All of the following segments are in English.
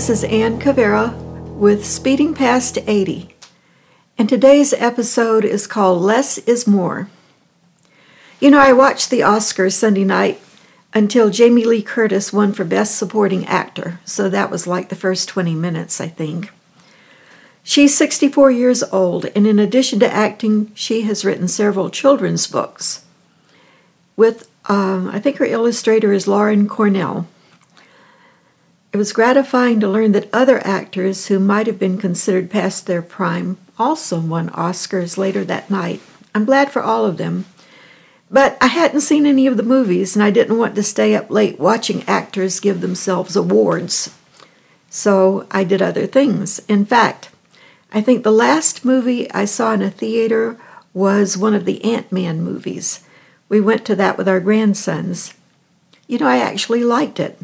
Hi, this is Ann Cavera with Speeding Past 80, and today's episode is called Less is More. You know, I watched the Oscars Sunday night until Jamie Lee Curtis won for Best Supporting Actor, so that was like the first 20 minutes, I think. She's 64 years old, and in addition to acting, she has written several children's books. With, um, I think her illustrator is Lauren Cornell. It was gratifying to learn that other actors who might have been considered past their prime also won Oscars later that night. I'm glad for all of them. But I hadn't seen any of the movies, and I didn't want to stay up late watching actors give themselves awards. So I did other things. In fact, I think the last movie I saw in a theater was one of the Ant Man movies. We went to that with our grandsons. You know, I actually liked it.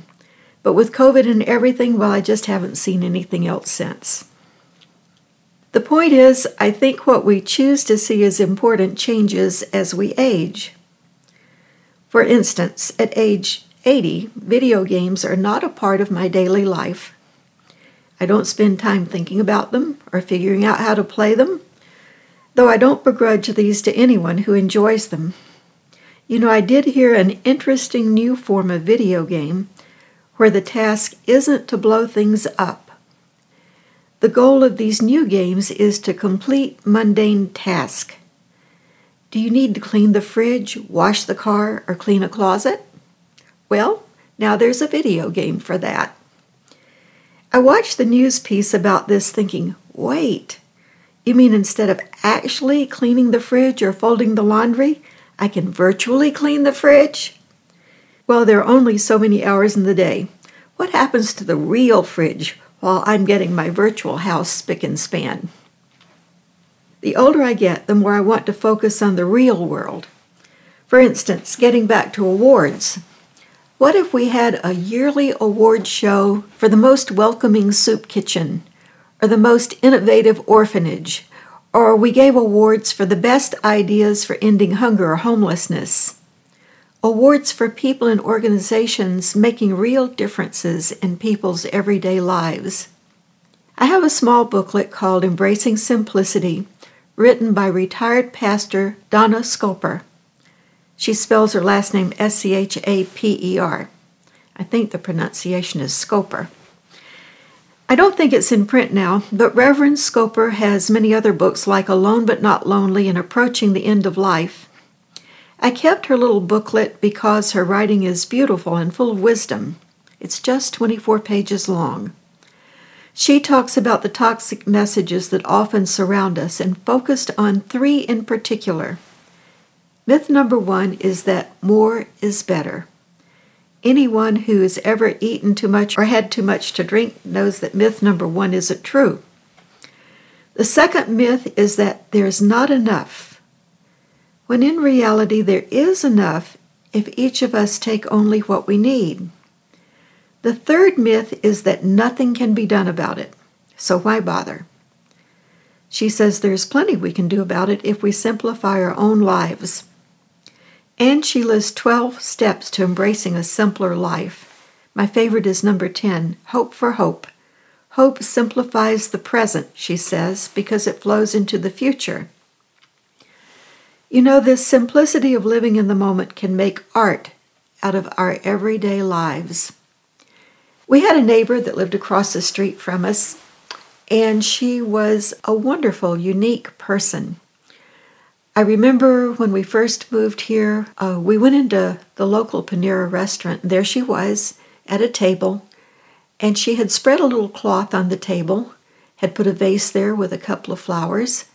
But with COVID and everything, well, I just haven't seen anything else since. The point is, I think what we choose to see as important changes as we age. For instance, at age 80, video games are not a part of my daily life. I don't spend time thinking about them or figuring out how to play them, though I don't begrudge these to anyone who enjoys them. You know, I did hear an interesting new form of video game where the task isn't to blow things up. The goal of these new games is to complete mundane tasks. Do you need to clean the fridge, wash the car, or clean a closet? Well, now there's a video game for that. I watched the news piece about this thinking, wait, you mean instead of actually cleaning the fridge or folding the laundry, I can virtually clean the fridge? Well, there are only so many hours in the day. What happens to the real fridge while I'm getting my virtual house spick and span? The older I get, the more I want to focus on the real world. For instance, getting back to awards. What if we had a yearly award show for the most welcoming soup kitchen, or the most innovative orphanage, or we gave awards for the best ideas for ending hunger or homelessness? Awards for people and organizations making real differences in people's everyday lives. I have a small booklet called Embracing Simplicity, written by retired pastor Donna Schaper. She spells her last name S C H A P E R. I think the pronunciation is Scoper. I don't think it's in print now, but Reverend Scoper has many other books like Alone but Not Lonely and Approaching the End of Life I kept her little booklet because her writing is beautiful and full of wisdom. It's just 24 pages long. She talks about the toxic messages that often surround us and focused on three in particular. Myth number one is that more is better. Anyone who has ever eaten too much or had too much to drink knows that myth number one isn't true. The second myth is that there's not enough when in reality there is enough if each of us take only what we need. The third myth is that nothing can be done about it, so why bother? She says there's plenty we can do about it if we simplify our own lives. And she lists 12 steps to embracing a simpler life. My favorite is number 10 Hope for Hope. Hope simplifies the present, she says, because it flows into the future. You know, this simplicity of living in the moment can make art out of our everyday lives. We had a neighbor that lived across the street from us, and she was a wonderful, unique person. I remember when we first moved here, uh, we went into the local Panera restaurant. There she was at a table, and she had spread a little cloth on the table, had put a vase there with a couple of flowers,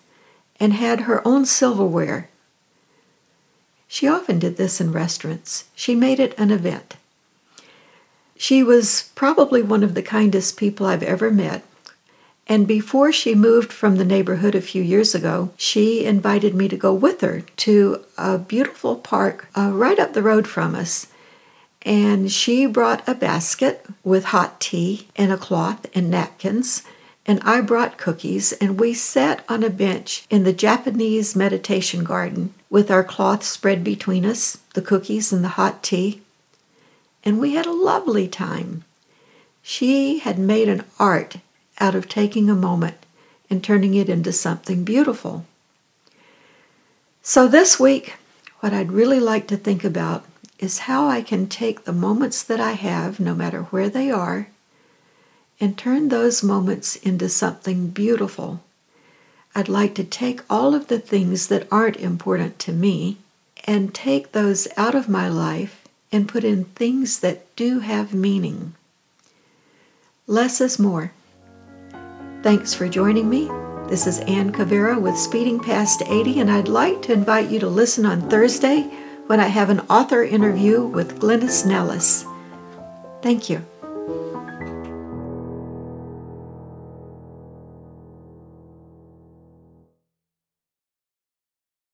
and had her own silverware she often did this in restaurants. She made it an event. She was probably one of the kindest people I've ever met. And before she moved from the neighborhood a few years ago, she invited me to go with her to a beautiful park uh, right up the road from us. And she brought a basket with hot tea and a cloth and napkins and I brought cookies, and we sat on a bench in the Japanese meditation garden with our cloth spread between us, the cookies and the hot tea. and we had a lovely time. She had made an art out of taking a moment and turning it into something beautiful. So, this week, what I'd really like to think about is how I can take the moments that I have, no matter where they are, and turn those moments into something beautiful. I'd like to take all of the things that aren't important to me and take those out of my life and put in things that do have meaning. Less is more. Thanks for joining me. This is Ann Cavera with Speeding Past 80, and I'd like to invite you to listen on Thursday when I have an author interview with Glynis Nellis. Thank you.